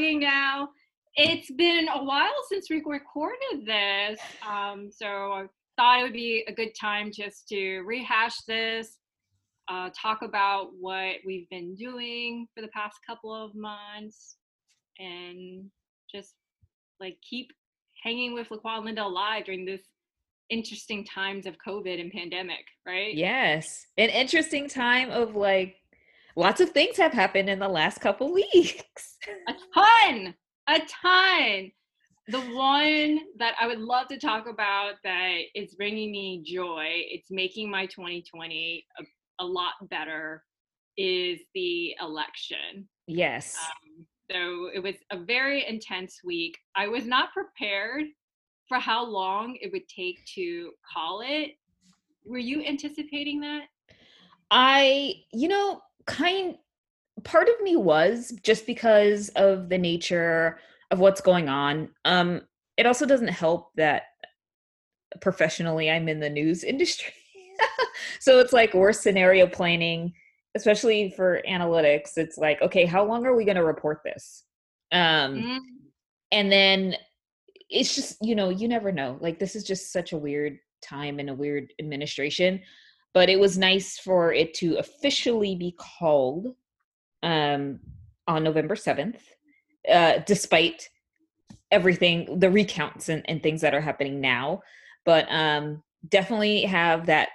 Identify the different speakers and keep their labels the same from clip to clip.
Speaker 1: Now. It's been a while since we recorded this. Um, so I thought it would be a good time just to rehash this, uh, talk about what we've been doing for the past couple of months, and just like keep hanging with Lacroix and Linda alive during this interesting times of COVID and pandemic, right?
Speaker 2: Yes. An interesting time of like lots of things have happened in the last couple weeks.
Speaker 1: a ton, a ton. The one that I would love to talk about that is bringing me joy, it's making my 2020 a, a lot better, is the election.
Speaker 2: Yes.
Speaker 1: Um, so it was a very intense week. I was not prepared for how long it would take to call it. Were you anticipating that?
Speaker 2: I, you know, kind part of me was just because of the nature of what's going on. Um it also doesn't help that professionally I'm in the news industry. so it's like worst scenario planning, especially for analytics. It's like, okay, how long are we going to report this? Um mm-hmm. and then it's just you know you never know like this is just such a weird time and a weird administration but it was nice for it to officially be called um on november 7th uh despite everything the recounts and, and things that are happening now but um definitely have that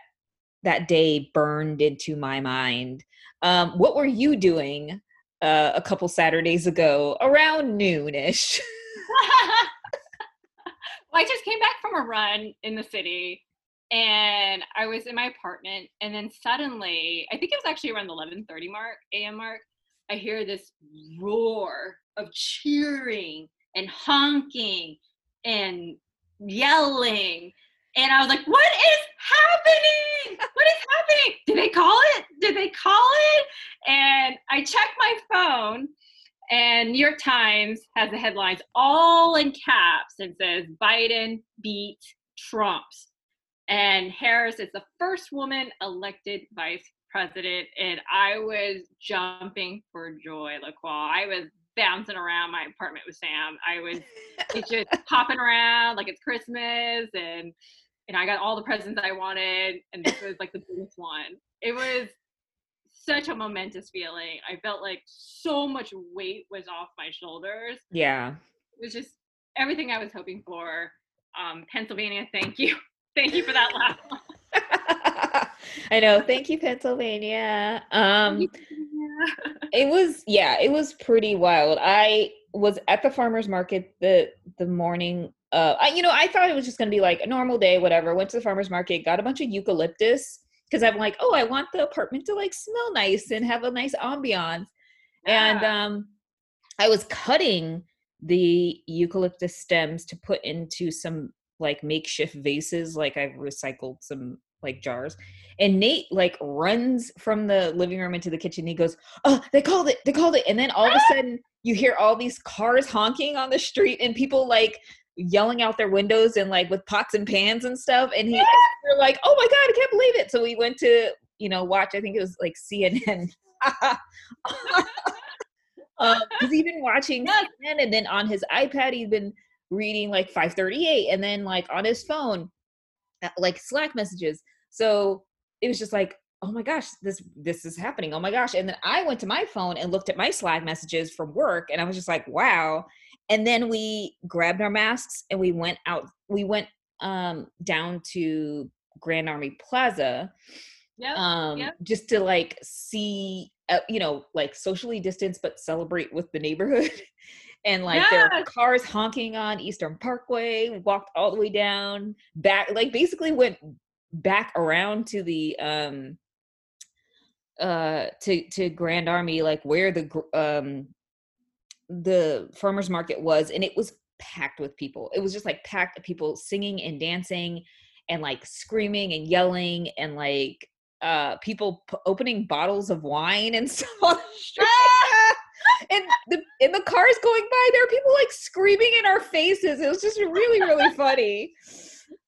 Speaker 2: that day burned into my mind. Um what were you doing uh, a couple saturdays ago around noonish?
Speaker 1: I just came back from a run in the city and I was in my apartment and then suddenly, I think it was actually around the 11:30 mark, AM mark, I hear this roar of cheering and honking and yelling. And I was like, what is happening? What is happening? Did they call it? Did they call it? And I checked my phone and New York Times has the headlines all in caps and says Biden beat Trump's. And Harris is the first woman elected vice president. And I was jumping for joy, Lacroix. I was bouncing around my apartment with Sam. I was just popping around like it's Christmas and and I got all the presents I wanted and this was like the biggest one. It was such a momentous feeling. I felt like so much weight was off my shoulders.
Speaker 2: Yeah.
Speaker 1: It was just everything I was hoping for. Um, Pennsylvania, thank you. Thank you for that laugh.
Speaker 2: I know. Thank you, Pennsylvania. Um, it was, yeah, it was pretty wild. I was at the farmer's market the the morning uh I, you know i thought it was just gonna be like a normal day whatever went to the farmer's market got a bunch of eucalyptus because I'm like, oh, I want the apartment to like smell nice and have a nice ambiance. Yeah. And um, I was cutting the eucalyptus stems to put into some like makeshift vases. Like I've recycled some like jars. And Nate like runs from the living room into the kitchen. He goes, Oh, they called it, they called it. And then all of a sudden you hear all these cars honking on the street and people like yelling out their windows and like with pots and pans and stuff. And he, yeah. we're like, oh my God, I can't believe it. So we went to, you know, watch, I think it was like CNN. um, he's even watching CNN and then on his iPad, he's been reading like 538 and then like on his phone, uh, like Slack messages. So it was just like, oh my gosh, this this is happening. Oh my gosh. And then I went to my phone and looked at my Slack messages from work and I was just like, wow and then we grabbed our masks and we went out we went um down to grand army plaza yep, um yep. just to like see uh, you know like socially distance but celebrate with the neighborhood and like yes. there were cars honking on eastern parkway walked all the way down back like basically went back around to the um uh to to grand army like where the um the farmers market was and it was packed with people it was just like packed of people singing and dancing and like screaming and yelling and like uh people p- opening bottles of wine and stuff on the street and the in the cars going by there are people like screaming in our faces it was just really really funny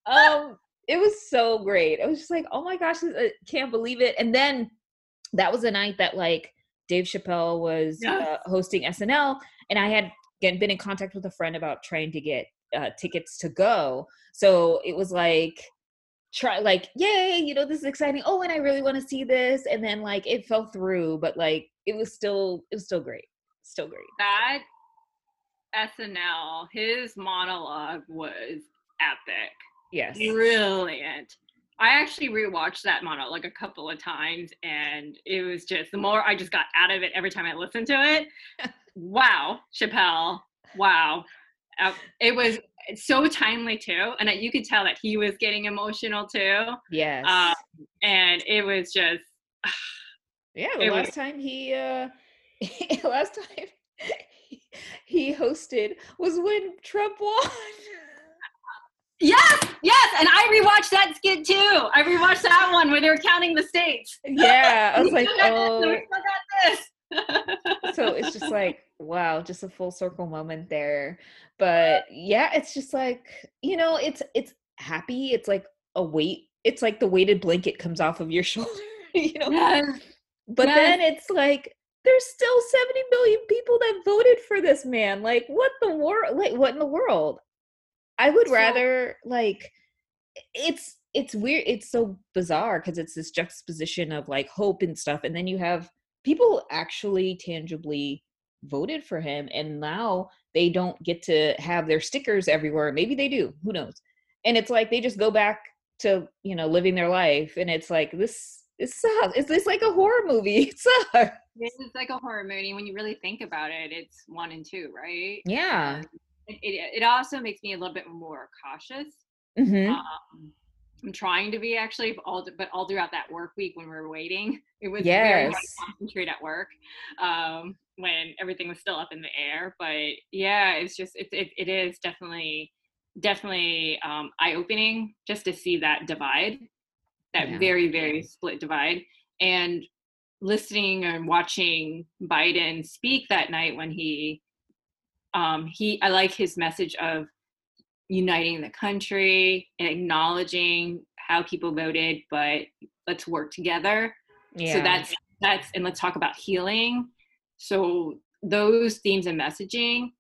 Speaker 2: um it was so great. It was just like, oh my gosh, I can't believe it. And then that was the night that like Dave Chappelle was yeah. uh, hosting SNL, and I had again, been in contact with a friend about trying to get uh, tickets to go. So it was like try like yay you know this is exciting oh and i really want to see this and then like it fell through but like it was still it was still great still great.
Speaker 1: That snl his monologue was epic.
Speaker 2: Yes.
Speaker 1: Brilliant. I actually rewatched that monologue like a couple of times and it was just the more i just got out of it every time i listened to it. Wow chappelle. Wow. Uh, it was so timely too and that you could tell that he was getting emotional too.
Speaker 2: Yes. Um,
Speaker 1: and it was just
Speaker 2: yeah the last was, time he uh last time he hosted was when trump won
Speaker 1: Yes, yes, and I rewatched that skit too. I rewatched that one where they were counting the states.
Speaker 2: Yeah, I was like, oh. so it's just like, wow, just a full circle moment there but yeah it's just like you know it's it's happy it's like a weight it's like the weighted blanket comes off of your shoulder you know yes. but yes. then it's like there's still 70 million people that voted for this man. Like what the world like what in the world? I would so, rather like it's it's weird it's so bizarre because it's this juxtaposition of like hope and stuff and then you have people actually tangibly voted for him and now they don't get to have their stickers everywhere. Maybe they do who knows? And it's like they just go back to you know living their life and it's like this it sucks it's, it's like a horror movie it sucks
Speaker 1: it's like a horror movie when you really think about it it's one and two right
Speaker 2: yeah
Speaker 1: it, it, it also makes me a little bit more cautious mm-hmm. um, I'm trying to be actually, all but all throughout that work week when we were waiting, it was yes. very hard to concentrate at work um, when everything was still up in the air. But yeah, it's just it it, it is definitely definitely um, eye opening just to see that divide, that yeah. very very split divide, and listening and watching Biden speak that night when he um, he I like his message of uniting the country and acknowledging how people voted, but let's work together. Yeah. So that's that's and let's talk about healing. So those themes and messaging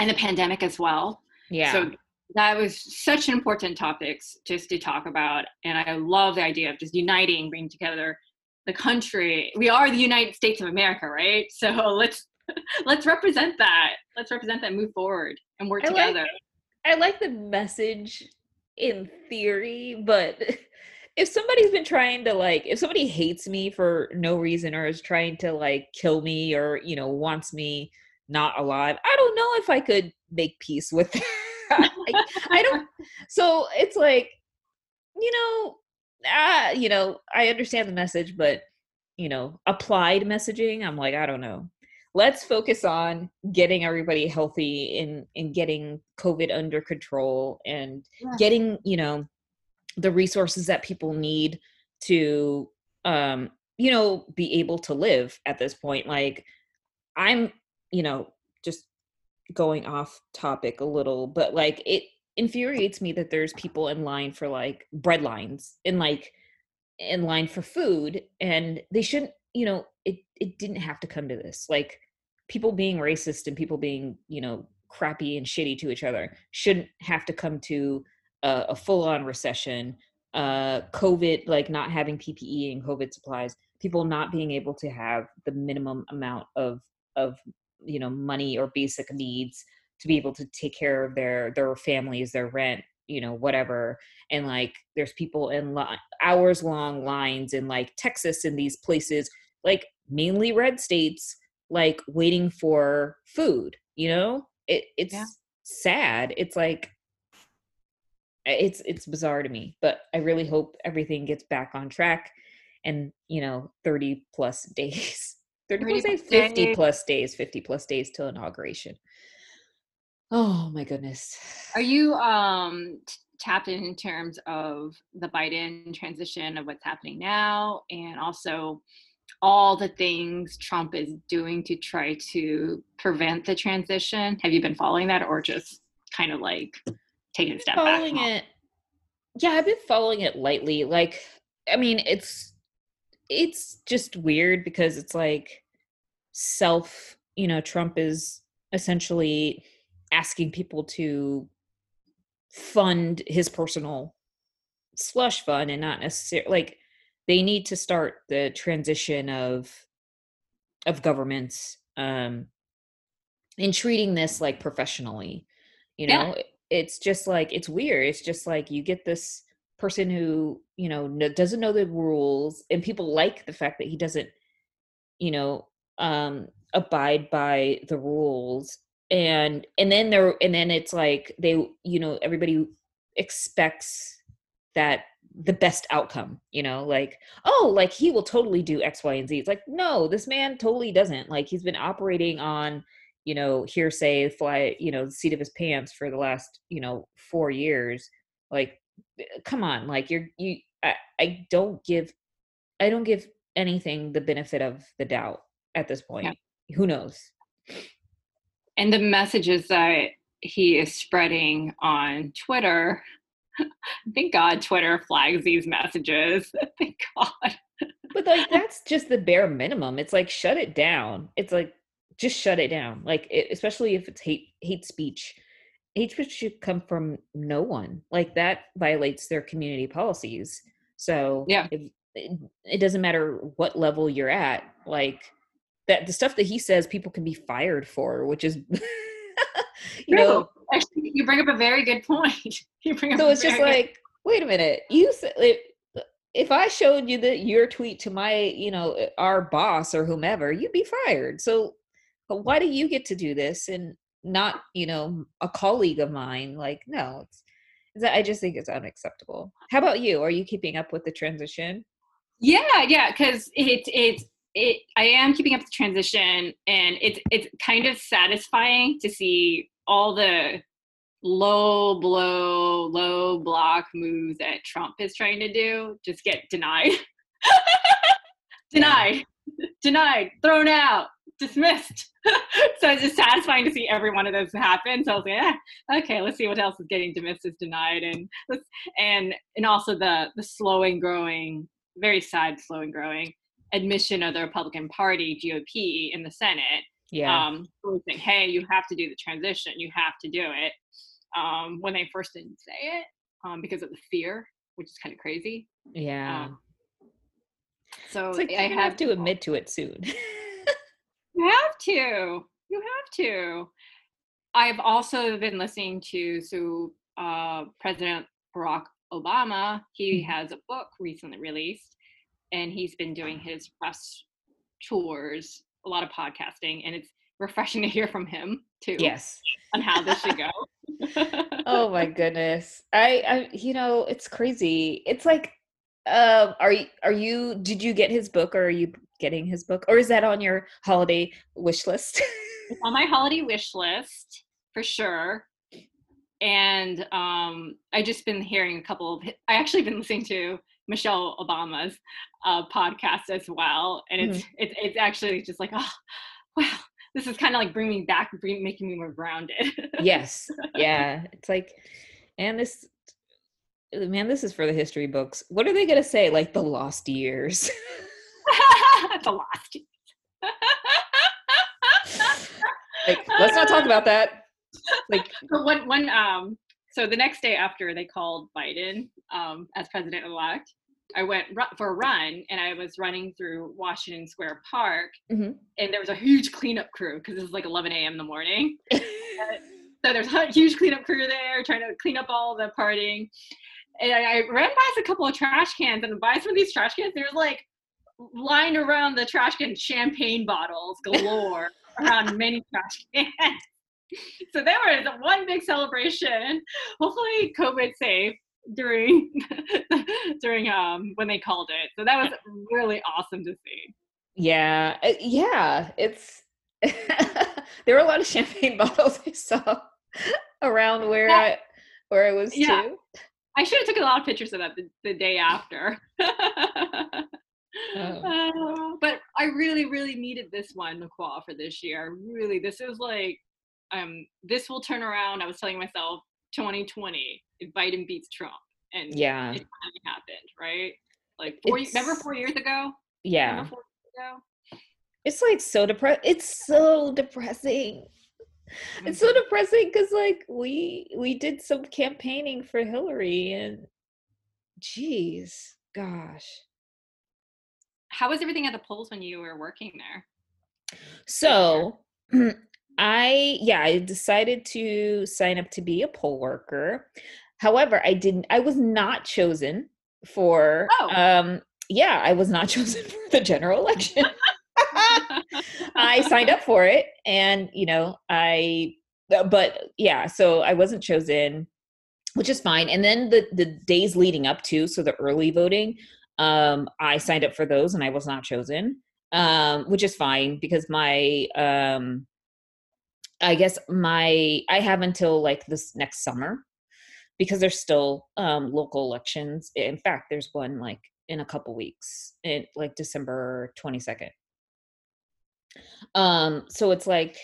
Speaker 1: and the pandemic as well.
Speaker 2: Yeah.
Speaker 1: So that was such an important topics just to talk about. And I love the idea of just uniting, bringing together the country. We are the United States of America, right? So let's let's represent that. Let's represent that, move forward and work I together.
Speaker 2: Like, I like the message in theory, but if somebody's been trying to like if somebody hates me for no reason or is trying to like kill me or you know wants me not alive, I don't know if I could make peace with that. I, I don't so it's like you know ah you know I understand the message but you know applied messaging I'm like I don't know let's focus on getting everybody healthy and and getting covid under control and yeah. getting you know the resources that people need to um you know be able to live at this point like i'm you know going off topic a little but like it infuriates me that there's people in line for like bread lines in like in line for food and they shouldn't you know it it didn't have to come to this. Like people being racist and people being you know crappy and shitty to each other shouldn't have to come to a, a full-on recession uh covid like not having ppe and covid supplies people not being able to have the minimum amount of of you know money or basic needs to be able to take care of their their families their rent you know whatever. And like there's people in li- hours long lines in like texas in these places like mainly red states like waiting for food you know? It it's yeah. sad. It's like it's it's bizarre to me but i really hope everything gets back on track and you know 30 plus days 30 plus days 50 plus days 50 plus days till inauguration oh my goodness
Speaker 1: are you um t- tapped in in terms of the biden transition of what's happening now and also all the things Trump is doing to try to prevent the transition? Have you been following that or just kind of like taking a step
Speaker 2: following
Speaker 1: back?
Speaker 2: it yeah, I've been following it lightly. Like, I mean, it's it's just weird because it's like self, you know, Trump is essentially asking people to fund his personal slush fund and not necessarily like they need to start the transition of of governments um in treating this like professionally you know yeah. it's just like it's weird it's just like you get this person who you know doesn't know the rules and people like the fact that he doesn't you know um abide by the rules and and then there and then it's like they you know everybody expects that the best outcome you know like oh like he will totally do x y and z. It's like no this man totally doesn't. Like he's been operating on you know hearsay fly you know the seat of his pants for the last you know four years. Like Uh, come on like you're you i, I don't give i don't give anything the benefit of the doubt at this point. Yeah. who knows?
Speaker 1: And the messages that he is spreading on twitter thank god twitter flags these messages thank god.
Speaker 2: But like that's just the bare minimum it's like shut it down it's like just shut it down like it, especially if it's hate hate speech speech should come from no one like that violates their community policies so
Speaker 1: yeah
Speaker 2: if, it, it doesn't matter what level you're at like that the stuff that he says people can be fired for which is
Speaker 1: you True. know actually you bring up a very good point you bring
Speaker 2: up so it's just like wait a minute you said if I showed you that your tweet to my, you know, our boss or whomever, you'd be fired. So but why do you get to do this and not you know a colleague of mine like no it's, it's i just think it's unacceptable. How about you? Are you keeping up with the transition?
Speaker 1: Yeah yeah because it's it's it i am keeping up the transition and it's it's kind of satisfying to see all the low blow low block moves that trump is trying to do just get denied. Denied. Denied. Thrown out dismissed. so it's just satisfying to see every one of those happen. So I was like, yeah, okay, let's see what else is getting dismissed is denied, and and and also the the slow and growing, very sad, slow and growing admission of the Republican Party GOP in the Senate.
Speaker 2: Yeah.
Speaker 1: Um, saying, hey, you have to do the transition. You have to do it. Um, when they first didn't say it, um, because of the fear, which is kind of crazy.
Speaker 2: Yeah. Um,
Speaker 1: so
Speaker 2: like I have to admit to it soon.
Speaker 1: You have to. You have to. I've also been listening to so uh, President Barack Obama. He mm-hmm. has a book recently released, and he's been doing his press tours, a lot of podcasting, and it's refreshing to hear from him too.
Speaker 2: Yes,
Speaker 1: on how this should go.
Speaker 2: oh my goodness, I, I, you know, it's crazy. It's like, uh, are you, are you? Did you get his book, or are you getting his book, or is that on your holiday wish list?
Speaker 1: it's on my holiday wish list for sure. And um, I just been hearing a couple of. I actually been listening to Michelle Obama's uh, podcast as well, and it's mm-hmm. it's it's actually just like oh wow, this is kind of like bringing me back, bring, making me more grounded.
Speaker 2: yes, yeah, it's like, and this man, this is for the history books. What are they gonna say? Like the lost years.
Speaker 1: the last.
Speaker 2: like, let's not talk about that.
Speaker 1: Like, when when um, so the next day after they called Biden um as president elect, I went for a run and I was running through Washington Square Park, mm-hmm. and there was a huge cleanup crew because it was like 11 a.m. in the morning. so there's a huge cleanup crew there trying to clean up all the partying. And I, I ran past a couple of trash cans, and by some of these trash cans, there's like lined around the trash can champagne bottles galore around many trash cans. So there was one big celebration, hopefully COVID safe during during um when they called it. So that was really awesome to see.
Speaker 2: Yeah, uh, yeah, it's there were a lot of champagne bottles I saw around where yeah. I where I was yeah. too.
Speaker 1: I should have taken a lot of pictures of that the, the day after. Oh. Uh, but I really, really needed this one, the Lacroix, for this year. Really, this is like, um, this will turn around. I was telling myself, 2020, if Biden beats Trump, and
Speaker 2: yeah
Speaker 1: it finally happened right like four
Speaker 2: It's-
Speaker 1: remember four years ago
Speaker 2: yeah
Speaker 1: four years ago
Speaker 2: it's like so depressed it's so depressing it's so depressing because like we we did some campaigning for hillary and jeez gosh
Speaker 1: how was everything at the polls when you were working there
Speaker 2: so i yeah i decided to sign up to be a poll worker however i didn't i was not chosen for
Speaker 1: Oh.
Speaker 2: um yeah i was not chosen for the general election I signed up for it and you know, I uh, but yeah, so I wasn't chosen, which is fine. And then the the days leading up to, so the early voting, um I signed up for those and I was not chosen. Um which is fine because my um I guess my I have until like this next summer because there's still um local elections. In fact, there's one like in a couple weeks in like December 22nd um so it's like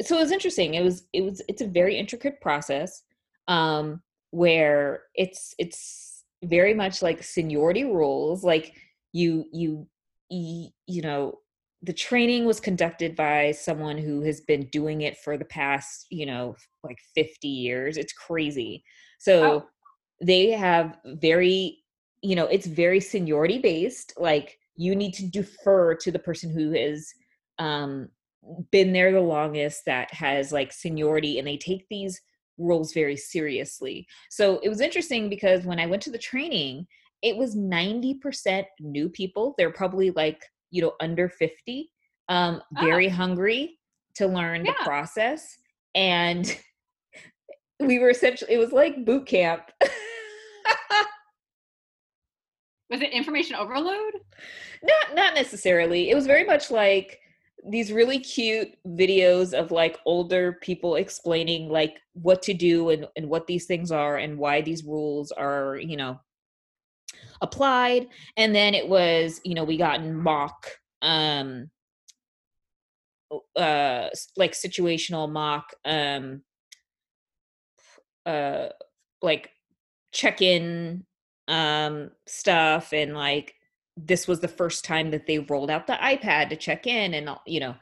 Speaker 2: so it was interesting it was it was it's a very intricate process um where it's it's very much like seniority rules like you you you, know the training was conducted by someone who has been doing it for the past you know like 50 years it's crazy so
Speaker 1: Oh.
Speaker 2: they have very you know it's very seniority based like you need to defer to the person who is um been there the longest that has like seniority and they take these roles very seriously. So it was interesting because when i went to the training it was 90% new people. They're probably like you know under 50 um
Speaker 1: Oh.
Speaker 2: very hungry to learn the process and we were essentially it was like boot camp.
Speaker 1: Was it information overload?
Speaker 2: Not not necessarily. It was very much like these really cute videos of like older people explaining like what to do and, and what these things are and why these rules are you know applied. And then it was you know we got in mock um uh like situational mock um uh like check-in um stuff and like this was the first time that they rolled out the iPad to check in and you know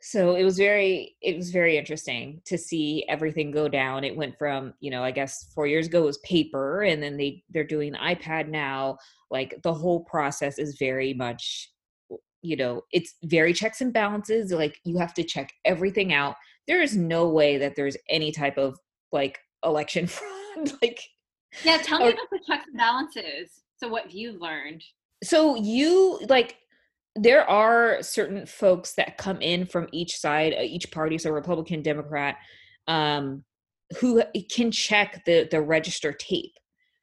Speaker 2: so it was very it was very interesting to see everything go down. It went from you know i guess 4 years ago it was paper and then they they're doing the iPad now. Like the whole process is very much you know it's very checks and balances. Like you have to check everything out. There is no way that there's any type of like election fraud like
Speaker 1: yeah tell me
Speaker 2: Or-
Speaker 1: about the checks and balances. So what have you learned
Speaker 2: so you like there are certain folks that come in from each side uh, each party so republican democrat um who can check the the register tape.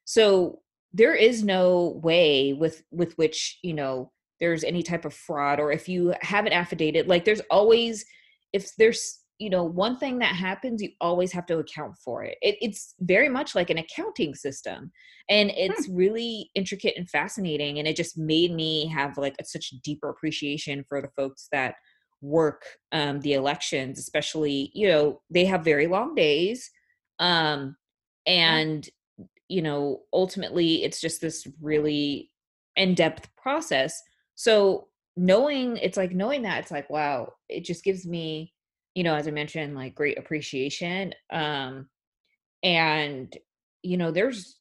Speaker 2: So there is no way with with which you know there's any type of fraud or if you have an affidavit like there's always if there's you know one thing that happens you always have to account for it, it it's very much like an accounting system and it's really intricate and fascinating and it just made me have like a, such deeper appreciation for the folks that work um, the elections especially you know they have very long days um, and you know ultimately it's just this really in-depth process. So knowing it's like knowing that it's like wow it just gives me you know as i mentioned like great appreciation um and you know there's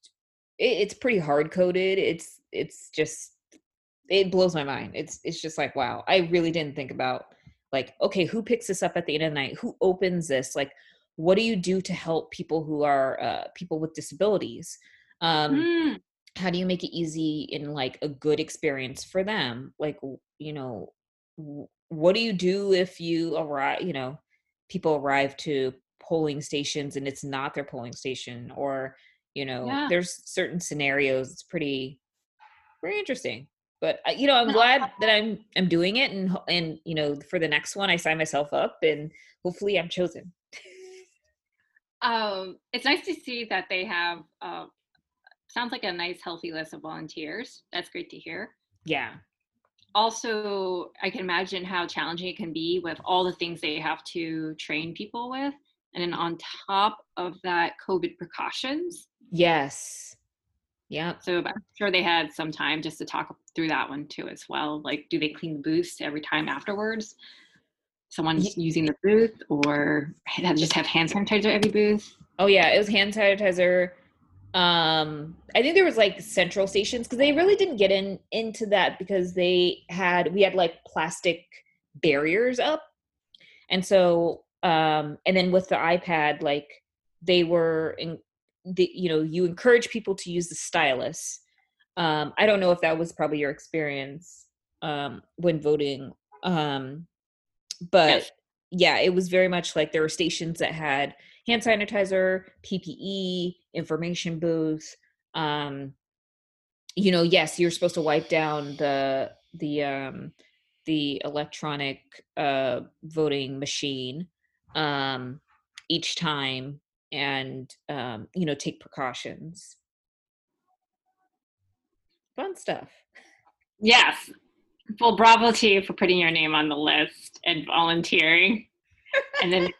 Speaker 2: it, it's pretty hard coded it's it's just it blows my mind it's it's just like wow i really didn't think about like okay who picks this up at the end of the night? Who opens this? Like what do you do to help people who are uh, people with disabilities? Um
Speaker 1: Mm,
Speaker 2: how do you make it easy and like a good experience for them? Like you know what do you do if you arrive you know people arrive to polling stations and it's not their polling station or you know
Speaker 1: Yeah.
Speaker 2: there's certain scenarios it's pretty very interesting. But uh, you know i'm glad that i'm i'm doing it and and you know for the next one i sign myself up and hopefully i'm chosen.
Speaker 1: Um it's nice to see that they have uh sounds like a nice healthy list of volunteers. That's great to hear.
Speaker 2: Yeah
Speaker 1: also i can imagine how challenging it can be with all the things they have to train people with and then on top of that covid precautions
Speaker 2: yes Yeah.
Speaker 1: So I'm sure they had some time just to talk through that one too as well. Like, do they clean the booths every time afterwards? Someone's using the booth, or just have hand sanitizer every booth?
Speaker 2: Oh yeah, it was hand sanitizer. Um, I think there was like central stations because they really didn't get in into that because they had we had like plastic barriers up, and so um, and then with the iPad, like they were in the you know you encourage people to use the stylus um i don't know if that was probably your experience um when voting um but yes. yeah it was very much like there were stations that had hand sanitizer ppe information booth um you know yes you're supposed to wipe down the the um the electronic uh voting machine um each time and um, you know take precautions. Fun stuff.
Speaker 1: Yes. Well bravo to you for putting your name on the list and volunteering. And then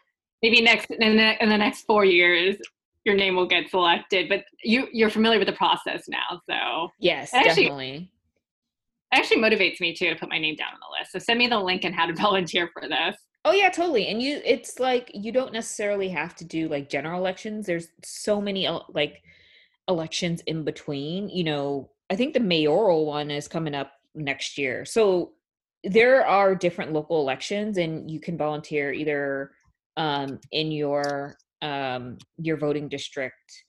Speaker 1: maybe next in the, in the next four years your name will get selected but you you're familiar with the process now so
Speaker 2: yes actually, definitely
Speaker 1: it actually motivates me too to put my name down on the list so send me the link and how to volunteer for this
Speaker 2: Oh yeah, totally. And you it's like you don't necessarily have to do like general elections. There's so many uh, like elections in between. You know, I think the mayoral one is coming up next year. So there are different local elections and you can volunteer either um in your um your voting district.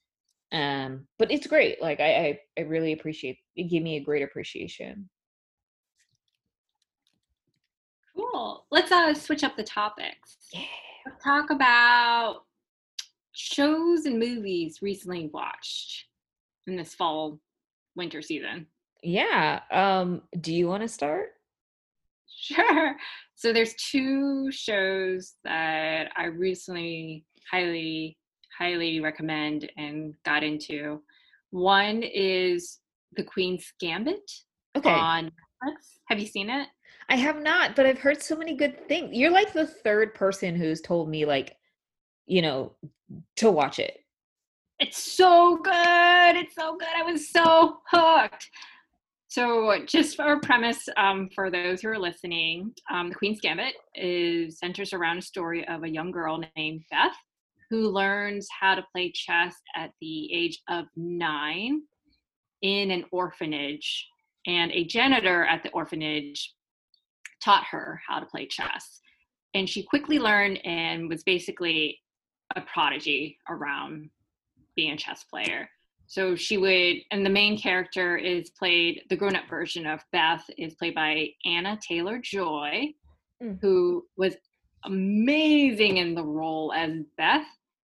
Speaker 2: Um but it's great. Like I I, I really appreciate it gave me a great appreciation.
Speaker 1: Cool. Let's uh switch up the topics.
Speaker 2: Yeah.
Speaker 1: Let's talk about shows and movies recently watched in this fall winter season.
Speaker 2: Yeah. Um do you want to start?
Speaker 1: Sure. So there's two shows that I recently highly highly recommend and got into. One is The Queen's Gambit
Speaker 2: okay.
Speaker 1: on Netflix. Have you seen it?
Speaker 2: I have not, but I've heard so many good things. You're like the third person who's told me like, you know, to watch it.
Speaker 1: It's so good. It's so good. I was so hooked. So, just for a premise um, for those who are listening, um, The Queen's Gambit is centers around a story of a young girl named Beth who learns how to play chess at the age of nine in an orphanage. And a janitor at the orphanage taught her how to play chess. And she quickly learned and was basically a prodigy around being a chess player. So she would, and the main character is played, the grown up version of Beth is played by Anya Taylor-Joy, mm. who was amazing in the role as Beth,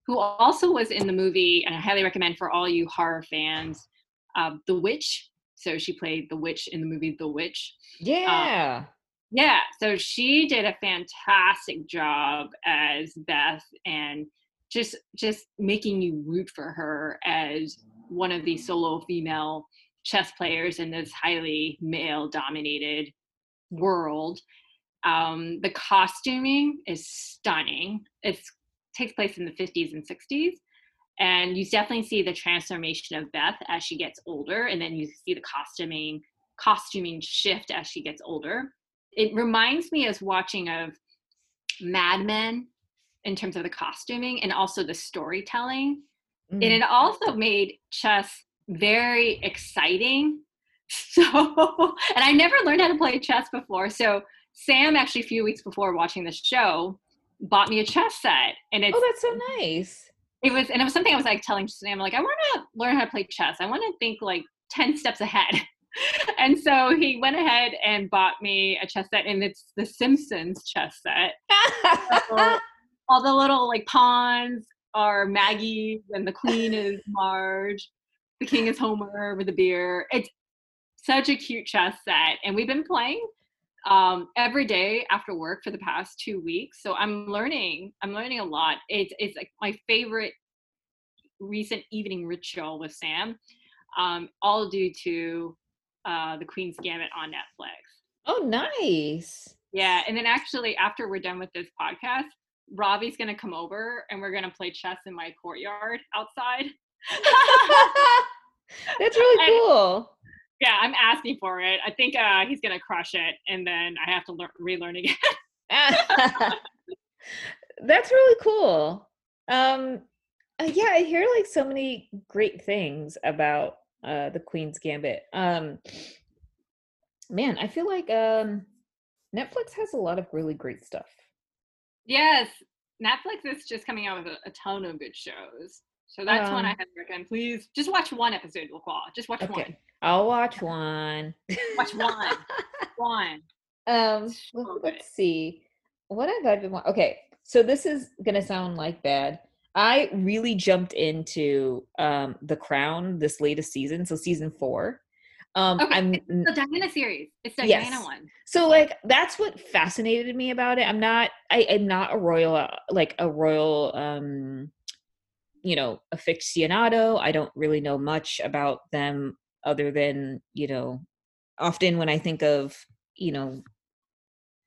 Speaker 1: who also was in the movie, and I highly recommend for all you horror fans, uh, The Witch. So she played the witch in the movie The Witch.
Speaker 2: Yeah.
Speaker 1: Yeah, so she did a fantastic job as Beth and just just making you root for her as one of the solo female chess players in this highly male dominated world. Um, the costuming is stunning. It takes place in the 50s and 60s. And you definitely see the transformation of Beth as she gets older, and then you see the costuming costuming shift as she gets older it reminds me as watching of Mad Men in terms of the costuming and also the storytelling. Mm. And it also made chess very exciting. So, and I never learned how to play chess before. So, Sam actually a few weeks before watching the show bought me a chess set, and it's
Speaker 2: oh, that's so nice.
Speaker 1: It was, and it was something I was like telling Sam, like I want to learn how to play chess. I want to think like ten steps ahead. and so he went ahead and bought me a chess set, and it's the Simpsons chess set. so all the little like pawns are Maggie, and the queen is Marge, the king is Homer with a beer. It's such a cute chess set, and we've been playing um, every day after work for the past two weeks. So I'm learning. I'm learning a lot. It's it's like my favorite recent evening ritual with Sam. Um, all due to uh, The Queen's Gambit on Netflix.
Speaker 2: Oh, nice.
Speaker 1: Yeah, and then actually after we're done with this podcast, Robbie's gonna come over and we're gonna play chess in my courtyard outside.
Speaker 2: That's really cool.
Speaker 1: yeah, I'm asking for it. I think uh, he's gonna crush it, and then I have to learn, relearn again.
Speaker 2: That's really cool. Um, uh, yeah, I hear like so many great things about uh, the Queen's Gambit. Um, man, I feel like um, Netflix has a lot of really great stuff.
Speaker 1: Yes, Netflix is just coming out with a, a ton of good shows. So that's one I
Speaker 2: Um,
Speaker 1: have to recommend. Please just watch one episode, Lacroix. Just watch
Speaker 2: Okay, I'll watch one.
Speaker 1: one. Watch one. one.
Speaker 2: Um,
Speaker 1: So
Speaker 2: let-
Speaker 1: good.
Speaker 2: let's see. What have I been watching? Okay, so this is gonna sound like bad. I really jumped into um The Crown this latest season, so season four. Um,
Speaker 1: Okay,
Speaker 2: I'm
Speaker 1: it's the Diana series. It's the
Speaker 2: Yes.
Speaker 1: Diana one.
Speaker 2: so like that's what fascinated me about it. I'm not. I am not a royal uh, like a royal um, you know, aficionado. I don't really know much about them other than you know, often when I think of you know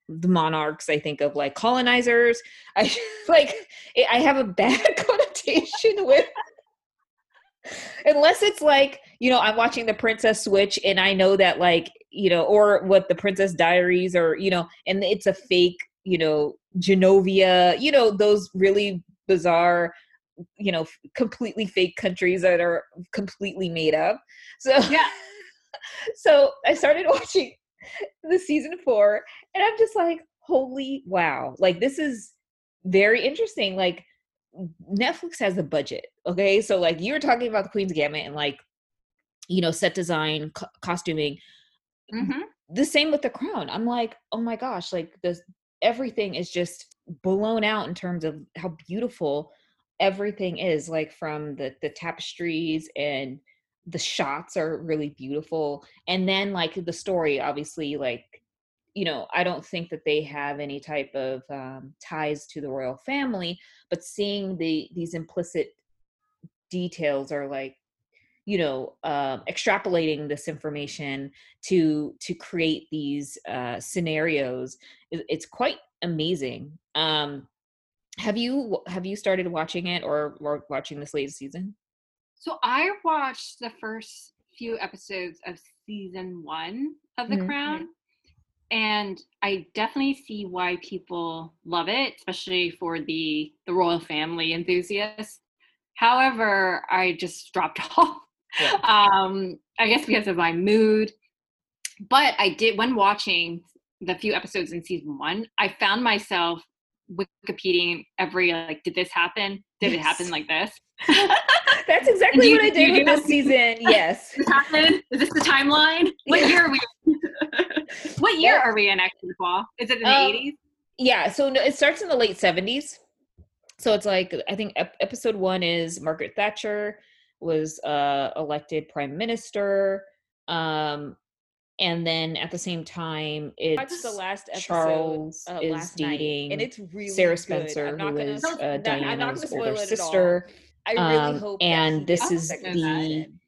Speaker 2: the monarchs i think of like colonizers i like i have a bad connotation with unless it's like you know i'm watching the princess switch and i know that like you know or what the princess diaries or you know and it's a fake you know genovia you know those really bizarre you know f- completely fake countries that are completely made up. So
Speaker 1: Yeah.
Speaker 2: so i started watching the season four and i'm just like holy wow. Like this is very interesting. Like netflix has a budget okay? So like you were talking about the queen's gambit and like you know set design co- costuming.
Speaker 1: Hmm
Speaker 2: the same with the crown. I'm like oh my gosh like this everything is just blown out in terms of how beautiful everything is like from the the tapestries and the shots are really beautiful. And then like the story obviously like you know i don't think that they have any type of um, ties to the royal family but seeing the these implicit details are like you know um, extrapolating this information to to create these uh, scenarios it- it's quite amazing um have you have you started watching it or, or watching this latest season
Speaker 1: So I watched the first few episodes of season one of The
Speaker 2: Mhm.
Speaker 1: Crown, and I definitely see why people love it, especially for the the royal family enthusiasts. However, I just dropped off.
Speaker 2: Yeah.
Speaker 1: Um, I guess because of my mood. But I did when watching the few episodes in season one, I found myself Wikipediaing every like, did this happen? Did it happen like this?
Speaker 2: that's exactly
Speaker 1: you-
Speaker 2: what i did with this season yes
Speaker 1: this happen? Is this the timeline? What
Speaker 2: Yeah.
Speaker 1: year are we? what year
Speaker 2: Yeah.
Speaker 1: are we in actually, Paul? Is it in the
Speaker 2: Um,
Speaker 1: eighties?
Speaker 2: yeah so no, it starts in the late 70s so it's like i think ep- episode one is margaret thatcher was uh elected prime minister um and then at the same time it's
Speaker 3: watched the last episode
Speaker 2: charles
Speaker 3: uh,
Speaker 2: is
Speaker 3: last night,
Speaker 2: dating
Speaker 3: and it's really
Speaker 2: sarah spencer who
Speaker 3: gonna,
Speaker 2: is uh,
Speaker 3: not- I'm not
Speaker 2: diana's
Speaker 3: spoil
Speaker 2: older
Speaker 3: it at all.
Speaker 2: sister
Speaker 3: I really
Speaker 2: um,
Speaker 3: hope.
Speaker 2: and this is the-
Speaker 3: season,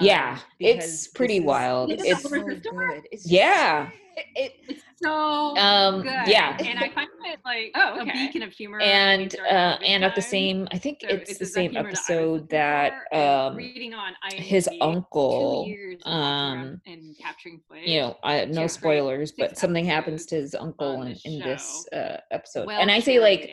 Speaker 2: yeah,
Speaker 3: um,
Speaker 2: it's pretty wild. It's
Speaker 1: the
Speaker 3: so good. It's
Speaker 2: Yeah.
Speaker 3: It, it,
Speaker 1: It's so
Speaker 2: um
Speaker 1: good.
Speaker 2: yeah
Speaker 1: and I find it like Oh, a beacon of humor.
Speaker 2: and uh and at the same i think
Speaker 1: So
Speaker 2: it's the same
Speaker 1: that
Speaker 2: episode that um
Speaker 1: reading on
Speaker 2: his
Speaker 1: IMDb, two
Speaker 2: uncle
Speaker 1: years of walking around
Speaker 2: um
Speaker 1: and capturing footage.
Speaker 2: you know I, no spoilers but something happens to his uncle in, in this uh episode
Speaker 1: well
Speaker 2: and i say like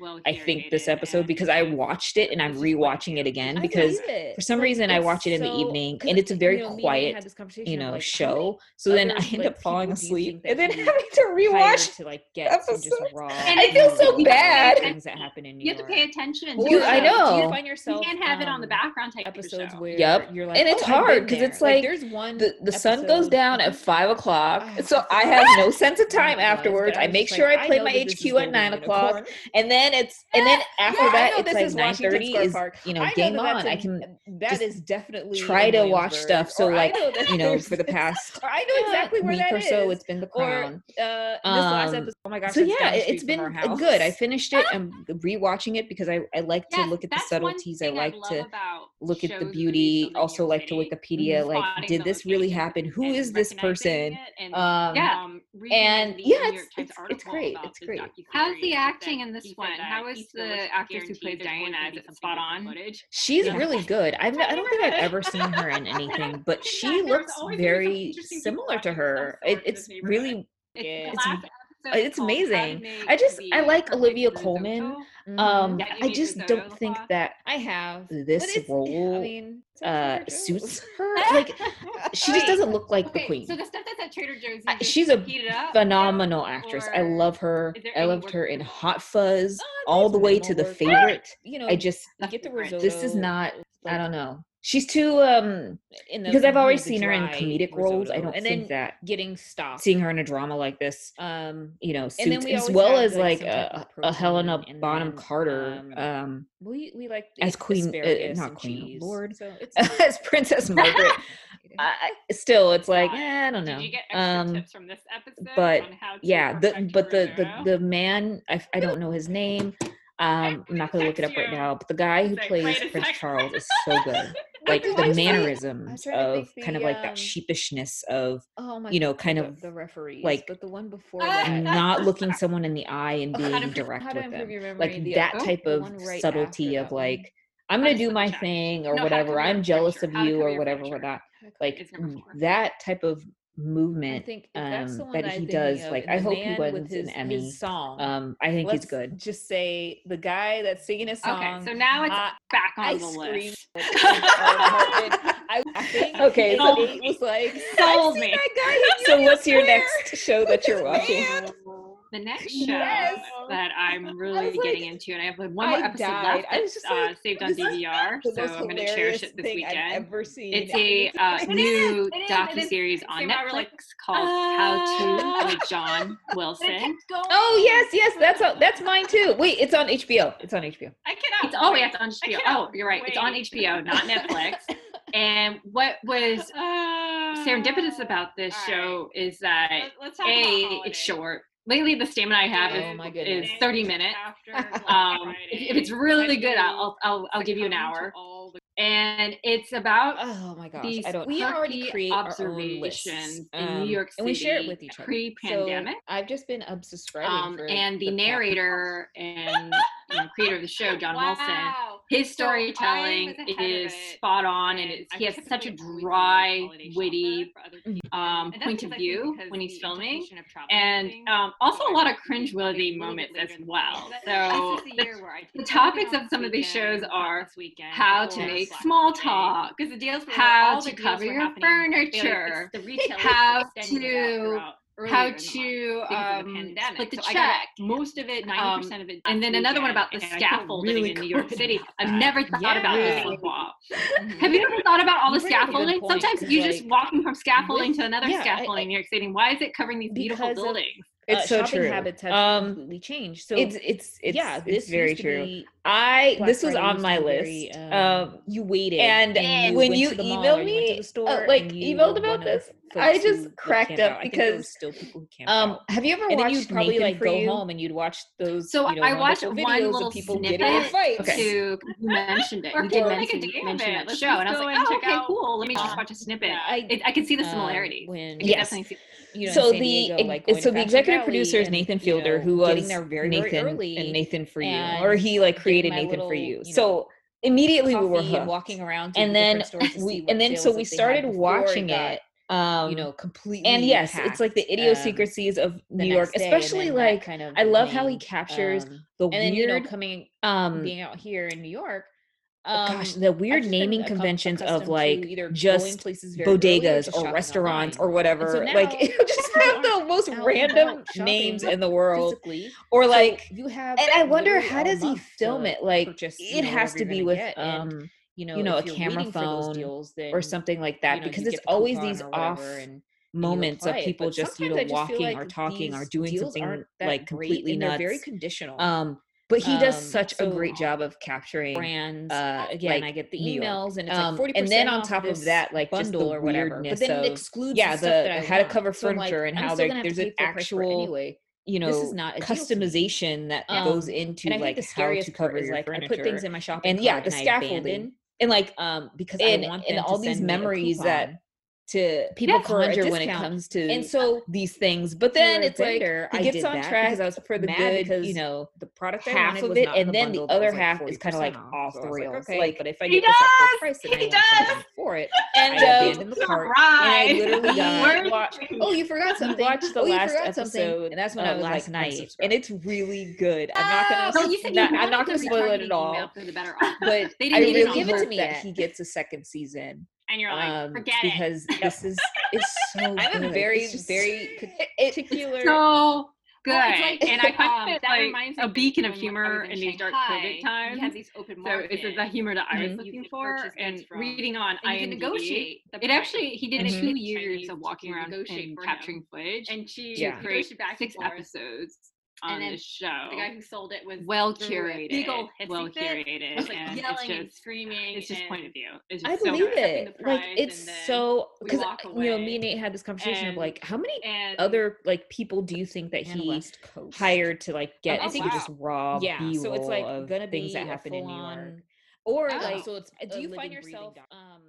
Speaker 1: well
Speaker 2: i think this episode
Speaker 1: and
Speaker 2: because i watched it and i'm
Speaker 1: it's just what
Speaker 2: rewatching it again because
Speaker 3: it.
Speaker 2: for some
Speaker 3: Like,
Speaker 2: reason I watch it in the evening and it's a very
Speaker 3: you know, me and Nate
Speaker 2: quiet,
Speaker 3: had this conversation
Speaker 2: you know
Speaker 3: like,
Speaker 2: show so then i end up falling
Speaker 3: people do you
Speaker 2: asleep and then having to rewatch
Speaker 3: to like get some just
Speaker 2: episodes.
Speaker 3: raw.
Speaker 1: And
Speaker 2: I feel so
Speaker 1: you have to pay
Speaker 2: bad.
Speaker 3: things that happen in New
Speaker 1: You have to pay attention.
Speaker 3: Or,
Speaker 2: You- I
Speaker 1: it.
Speaker 3: Do
Speaker 2: know.
Speaker 3: you find
Speaker 1: You
Speaker 3: yourself
Speaker 1: can't have it on the
Speaker 3: um,
Speaker 1: background type
Speaker 3: episodes
Speaker 1: show.
Speaker 3: where
Speaker 2: Yep.
Speaker 3: you're like,
Speaker 2: And it's
Speaker 3: "Oh,
Speaker 2: hard
Speaker 3: because
Speaker 2: it's like
Speaker 3: there's one
Speaker 2: the, the sun goes down at five o'clock so
Speaker 3: I
Speaker 2: i have no sense of time
Speaker 3: it was, but
Speaker 2: afterwards i make sure i play my
Speaker 3: that this is
Speaker 2: hq at nine o'clock and then then it's and then after
Speaker 3: yeah,
Speaker 2: that it's like nine thirty is you know game
Speaker 3: that
Speaker 2: on.
Speaker 3: A,
Speaker 2: I can
Speaker 3: that is definitely
Speaker 2: try to watch stuff. So like you know for the past
Speaker 3: I know
Speaker 2: uh, exactly
Speaker 3: where
Speaker 2: week or
Speaker 3: is.
Speaker 2: so it's been the crown.
Speaker 3: Or, uh, um, this last
Speaker 2: um,
Speaker 3: episode. Oh my gosh!
Speaker 2: So yeah, it's been good. I finished it. I'm rewatching it because I I like to look at the subtleties. I like to look at the beauty also like to wikipedia like did this really happen? Who is this person?
Speaker 1: and,
Speaker 2: um,
Speaker 1: yeah um,
Speaker 2: and yeah it's, it's, it's great it's great.
Speaker 4: how's the acting in this one? how is the actress who
Speaker 1: played
Speaker 4: diana is it spot on
Speaker 2: she's
Speaker 1: yeah.
Speaker 2: really good. I've, i don't think i've ever seen her in anything but she looks very similar to her. It, it's really
Speaker 1: it's,
Speaker 2: it's amazing. I just i like olivia colman
Speaker 3: Mm.
Speaker 2: Um,
Speaker 1: yeah,
Speaker 2: I just don't think that
Speaker 3: I have
Speaker 2: this role
Speaker 3: I mean,
Speaker 2: uh, suits her. Like she just doesn't look like
Speaker 1: okay, the
Speaker 2: queen.
Speaker 1: So the stuff that's at Trader Joe's,
Speaker 2: she's a phenomenal actress. I love her. I loved her in Hot Fuzz,
Speaker 3: oh,
Speaker 2: all the way to the favorite.
Speaker 3: You know,
Speaker 2: I just
Speaker 3: get the result.
Speaker 2: This is not. I don't know she's too um because I've
Speaker 3: always
Speaker 2: seen her in comedic roles. I don't
Speaker 3: and
Speaker 2: think that
Speaker 3: getting stopped
Speaker 2: seeing her in a drama like this,
Speaker 3: um,
Speaker 2: you know, suits,
Speaker 3: we
Speaker 2: as well as
Speaker 3: like,
Speaker 2: like a, a, Helena Bonham
Speaker 3: then,
Speaker 2: Carter,
Speaker 3: um,
Speaker 2: um,
Speaker 3: we we like
Speaker 2: as Queen, uh, not Queen,
Speaker 3: oh
Speaker 2: Lord,
Speaker 3: so it's
Speaker 2: as Princess Margaret. still, it's like eh, I don't know.
Speaker 1: Did you get
Speaker 2: um,
Speaker 1: tips from this episode?
Speaker 2: But yeah, the but the, the the man I, I don't know his name. Um, I'm not gonna look it up right now, but the guy who plays Prince Charles is so good like the
Speaker 3: mannerism
Speaker 2: of
Speaker 3: the,
Speaker 2: kind of like that sheepishness of
Speaker 3: oh my
Speaker 2: you know kind
Speaker 3: the,
Speaker 2: of
Speaker 3: the referee
Speaker 2: like
Speaker 3: but the one before
Speaker 1: uh,
Speaker 3: that.
Speaker 2: not looking someone in the eye and being direct with them like
Speaker 3: the
Speaker 2: mm,
Speaker 1: that
Speaker 2: type of
Speaker 3: right
Speaker 2: subtlety of
Speaker 3: like one.
Speaker 2: I'm gonna do my thing or
Speaker 1: no,
Speaker 2: whatever. I'm jealous of you or whatever,
Speaker 3: that
Speaker 2: Like that type of movement
Speaker 3: um, I think
Speaker 2: um, that he does.
Speaker 3: Of,
Speaker 2: like I hope he wins
Speaker 3: his,
Speaker 2: an Emmy.
Speaker 3: His song.
Speaker 2: Um, I think
Speaker 3: Let's he's
Speaker 2: good.
Speaker 3: Just say the guy that's singing a song.
Speaker 1: Okay, so now it's
Speaker 3: uh,
Speaker 1: back on
Speaker 3: I
Speaker 1: the list.
Speaker 3: I think
Speaker 2: okay, so
Speaker 3: was like
Speaker 1: sold me.
Speaker 2: so what's your next show that you're watching?
Speaker 1: the next show
Speaker 3: yes.
Speaker 1: that I'm really
Speaker 3: like,
Speaker 1: getting into, and I have one more
Speaker 3: I
Speaker 1: episode
Speaker 3: died.
Speaker 1: left that's
Speaker 3: like,
Speaker 1: uh, saved on DVR, so I'm going to cherish it this
Speaker 3: weekend. I've ever seen.
Speaker 1: It's a uh,
Speaker 3: it
Speaker 1: new docu series on Netflix
Speaker 4: like,
Speaker 1: called uh,
Speaker 4: How
Speaker 1: to with John Wilson.
Speaker 2: Oh yes, yes, that's a, that's mine too. Wait, it's on HBO. It's on HBO.
Speaker 4: I cannot.
Speaker 1: It's, oh yeah, it's on HBO. Oh, you're right. Wait. It's on HBO, not Netflix. and what was serendipitous about this show is that a it's short lately the stamina I have
Speaker 3: oh
Speaker 1: is, is 30 minutes.
Speaker 4: After, like,
Speaker 1: um, if, if, it's really good,
Speaker 4: I'll,
Speaker 1: I'll, I'll, I'll give you an hour and it's about
Speaker 3: oh my gosh,
Speaker 1: these
Speaker 3: I don't,
Speaker 1: we
Speaker 3: already create
Speaker 1: observations
Speaker 3: um, in
Speaker 1: New um, York City,
Speaker 3: and we share it with each other
Speaker 1: pre-pandemic.
Speaker 3: So I've just been unsubscribing.
Speaker 1: um, and the,
Speaker 3: the
Speaker 1: narrator and you know, creator of the show, John
Speaker 4: wow. Wilson, his
Speaker 1: storytelling
Speaker 4: so
Speaker 1: is spot on, and, he has such a dry, witty
Speaker 4: mm-hmm.
Speaker 1: um, point of view when he's filming, and um, also a lot of cringe-worthy moments as well. So
Speaker 4: the,
Speaker 1: the topics of some of these shows are how to make
Speaker 4: make
Speaker 1: small talk.
Speaker 4: Because the deals were
Speaker 1: how to cover your
Speaker 4: furniture, um, like the retail
Speaker 1: how to how to um, split the
Speaker 4: so
Speaker 1: check.
Speaker 4: most of it, ninety
Speaker 1: um,
Speaker 4: percent of it.
Speaker 1: And then another one about the scaffolding
Speaker 4: really
Speaker 1: in New York City. I've never thought yeah. about this before. Have you ever thought about all the scaffolding? Sometimes you're
Speaker 3: like, just
Speaker 1: walking from scaffolding
Speaker 3: with,
Speaker 1: to another
Speaker 3: yeah,
Speaker 1: scaffolding
Speaker 3: I, I,
Speaker 1: in New York City. Why is it covering these beautiful
Speaker 3: buildings? Of,
Speaker 2: it's
Speaker 3: uh,
Speaker 2: so
Speaker 3: shopping
Speaker 2: true.
Speaker 3: habits have
Speaker 2: um,
Speaker 3: completely changed. So
Speaker 2: it's it's, it's
Speaker 3: yeah,
Speaker 2: it's
Speaker 3: this
Speaker 2: very true. I
Speaker 3: Black
Speaker 2: this was
Speaker 3: Friday
Speaker 2: on my list.
Speaker 3: Very,
Speaker 2: um, um,
Speaker 3: you waited,
Speaker 2: and,
Speaker 3: and
Speaker 2: when you,
Speaker 3: you emailed mall, me, you store,
Speaker 2: uh, like emailed about this, I just cracked up because
Speaker 3: still people who camp
Speaker 2: um,
Speaker 3: out.
Speaker 2: Have you ever
Speaker 3: and
Speaker 2: watched?
Speaker 3: you'd probably
Speaker 2: Nathan
Speaker 3: like go
Speaker 2: you?
Speaker 3: home and you'd watch those.
Speaker 1: So
Speaker 3: you know,
Speaker 1: I watched one little
Speaker 3: people
Speaker 1: snippet
Speaker 3: getting in fights.
Speaker 2: Okay.
Speaker 1: To you mentioned it, you did mention, show, and I was like, oh, okay, cool. Let me just watch a snippet. I I can see the
Speaker 3: um,
Speaker 1: similarities.
Speaker 3: When
Speaker 2: yes,
Speaker 3: you know,
Speaker 2: so the
Speaker 3: like
Speaker 2: so the executive
Speaker 3: Valley
Speaker 2: producer is Nathan Fielder, who was
Speaker 3: very,
Speaker 2: Nathan
Speaker 3: very
Speaker 2: and Nathan for you, or he like created Nathan
Speaker 3: little,
Speaker 2: for
Speaker 3: you.
Speaker 2: you
Speaker 3: know, so
Speaker 2: immediately we were hooked.
Speaker 3: walking around,
Speaker 2: and then we and then so we started watching it, um
Speaker 3: you know completely
Speaker 2: and yes it's like the
Speaker 3: um,
Speaker 2: idiosyncrasies um,
Speaker 3: of
Speaker 2: new york especially like
Speaker 3: kind of
Speaker 2: i love how he captures
Speaker 3: um,
Speaker 2: the
Speaker 3: and weird then, you know, coming
Speaker 2: um
Speaker 3: being out here in new york
Speaker 2: oh
Speaker 3: um,
Speaker 2: gosh the weird naming conventions of like
Speaker 3: either
Speaker 2: just
Speaker 3: places
Speaker 2: bodegas or,
Speaker 3: or
Speaker 2: restaurants
Speaker 3: online.
Speaker 2: or whatever
Speaker 3: so now,
Speaker 2: like
Speaker 3: you just
Speaker 2: have the most random names in the world or like so
Speaker 3: you have
Speaker 2: and i wonder how does he film it like it has to be with um a
Speaker 3: you're
Speaker 2: camera
Speaker 3: waiting for those
Speaker 2: phone
Speaker 3: deals, then,
Speaker 2: or something like that
Speaker 3: you know,
Speaker 2: because it's always these off
Speaker 3: and-
Speaker 2: moments of people
Speaker 3: But
Speaker 2: just you know
Speaker 3: feel
Speaker 2: walking
Speaker 3: like
Speaker 2: or talking or doing something like completely nuts
Speaker 3: very conditional.
Speaker 2: um but he does
Speaker 3: Um,
Speaker 2: such a great job of capturing
Speaker 3: brands.
Speaker 2: uh,
Speaker 3: again,
Speaker 2: like
Speaker 3: I get the emails, and it's
Speaker 2: Um,
Speaker 3: like forty
Speaker 2: and then on top of that, like, just the
Speaker 3: bundle or whatever. But then
Speaker 2: of-
Speaker 3: it excludes
Speaker 2: yeah,
Speaker 3: the stuff that
Speaker 2: the
Speaker 3: I
Speaker 2: how to cover
Speaker 3: So like,
Speaker 2: furniture and how
Speaker 3: still
Speaker 2: there-
Speaker 3: gonna have to
Speaker 2: there's an
Speaker 3: pay full price for it
Speaker 2: actual
Speaker 3: anyway.
Speaker 2: you know
Speaker 3: This is not a deal to me.
Speaker 2: customization that
Speaker 3: Um,
Speaker 2: goes into like how to cover
Speaker 3: is
Speaker 2: your
Speaker 3: like
Speaker 2: furniture.
Speaker 3: I put things in my shopping
Speaker 2: and yeah, the scaffolding and like
Speaker 3: um because
Speaker 2: and,
Speaker 3: I want them
Speaker 2: all these
Speaker 3: send me a
Speaker 2: memories that. To people
Speaker 3: a
Speaker 2: conjure when it comes to
Speaker 3: and so
Speaker 2: these things. But then it's like he gets on track
Speaker 3: because I was
Speaker 2: for the good, you know,
Speaker 3: the product
Speaker 2: half of it, and
Speaker 3: the
Speaker 2: then the other
Speaker 3: like,
Speaker 2: half is kind of like off
Speaker 3: So
Speaker 2: the
Speaker 3: was like,
Speaker 2: rails.
Speaker 3: okay,
Speaker 2: Like,
Speaker 3: but if I get this
Speaker 1: does!
Speaker 3: full price, then
Speaker 1: He
Speaker 3: I
Speaker 1: does!
Speaker 3: for it.
Speaker 2: and
Speaker 3: I
Speaker 2: uh,
Speaker 3: abandoned the cart.
Speaker 2: and I literally got
Speaker 1: Worst
Speaker 2: watch.
Speaker 3: Oh, you forgot something.
Speaker 2: watched the
Speaker 3: oh,
Speaker 2: last episode,
Speaker 3: And that's when
Speaker 2: uh,
Speaker 3: I was like,
Speaker 2: night, and it's really good. I'm not
Speaker 1: Oh,
Speaker 2: gonna, not, I'm not gonna spoil it at all.
Speaker 1: email for the better offer.
Speaker 2: But
Speaker 1: They
Speaker 2: I
Speaker 1: didn't
Speaker 2: really
Speaker 3: give it to me
Speaker 2: he gets a second season.
Speaker 1: And you're like,
Speaker 2: um,
Speaker 1: forget it.
Speaker 2: because this is it's so.
Speaker 3: I'm a very,
Speaker 2: It's just-
Speaker 3: very
Speaker 2: it-
Speaker 3: particular.
Speaker 1: so good.
Speaker 4: Well, it's like-
Speaker 1: and I
Speaker 4: um,
Speaker 1: find it
Speaker 4: that
Speaker 1: like
Speaker 4: reminds me
Speaker 1: a beacon of humor
Speaker 4: was
Speaker 1: in these dark
Speaker 4: Shanghai,
Speaker 1: COVID
Speaker 4: We
Speaker 1: times.
Speaker 4: have these open
Speaker 1: So
Speaker 4: markets.
Speaker 1: this is the humor that I was
Speaker 2: Mhm.
Speaker 1: looking for, and
Speaker 4: from,
Speaker 1: reading on
Speaker 4: and you
Speaker 1: IMDb.
Speaker 4: negotiate. The
Speaker 1: It actually he did
Speaker 4: And
Speaker 2: Mhm.
Speaker 1: two years
Speaker 4: Chinese
Speaker 1: of walking around
Speaker 4: negotiate
Speaker 1: and
Speaker 4: for
Speaker 1: capturing footage
Speaker 4: and she
Speaker 2: Yeah.
Speaker 1: to
Speaker 4: negotiated
Speaker 1: create
Speaker 4: back
Speaker 1: six episodes on
Speaker 4: And then
Speaker 1: show.
Speaker 4: The guy who sold it was
Speaker 1: well curated,
Speaker 4: big old hissy
Speaker 1: well curated,
Speaker 4: was like
Speaker 1: and
Speaker 4: yelling
Speaker 1: it's
Speaker 4: and
Speaker 1: just
Speaker 4: screaming.
Speaker 1: it's just
Speaker 4: and
Speaker 1: point of view. It's just
Speaker 2: I
Speaker 1: so
Speaker 2: believe
Speaker 1: good.
Speaker 2: it. Like it's so because you know me and Nate had this conversation of like how many
Speaker 1: And
Speaker 2: other like people do you think that
Speaker 3: and
Speaker 2: he hired to like get
Speaker 3: I
Speaker 2: I
Speaker 3: think
Speaker 2: think
Speaker 3: it's-
Speaker 2: just raw
Speaker 3: yeah,
Speaker 2: B-roll
Speaker 3: so it's like gonna
Speaker 2: things
Speaker 3: be
Speaker 2: that
Speaker 3: a
Speaker 2: happen in New York. Or
Speaker 3: Oh,
Speaker 2: like,
Speaker 3: so it's
Speaker 2: do you find yourself um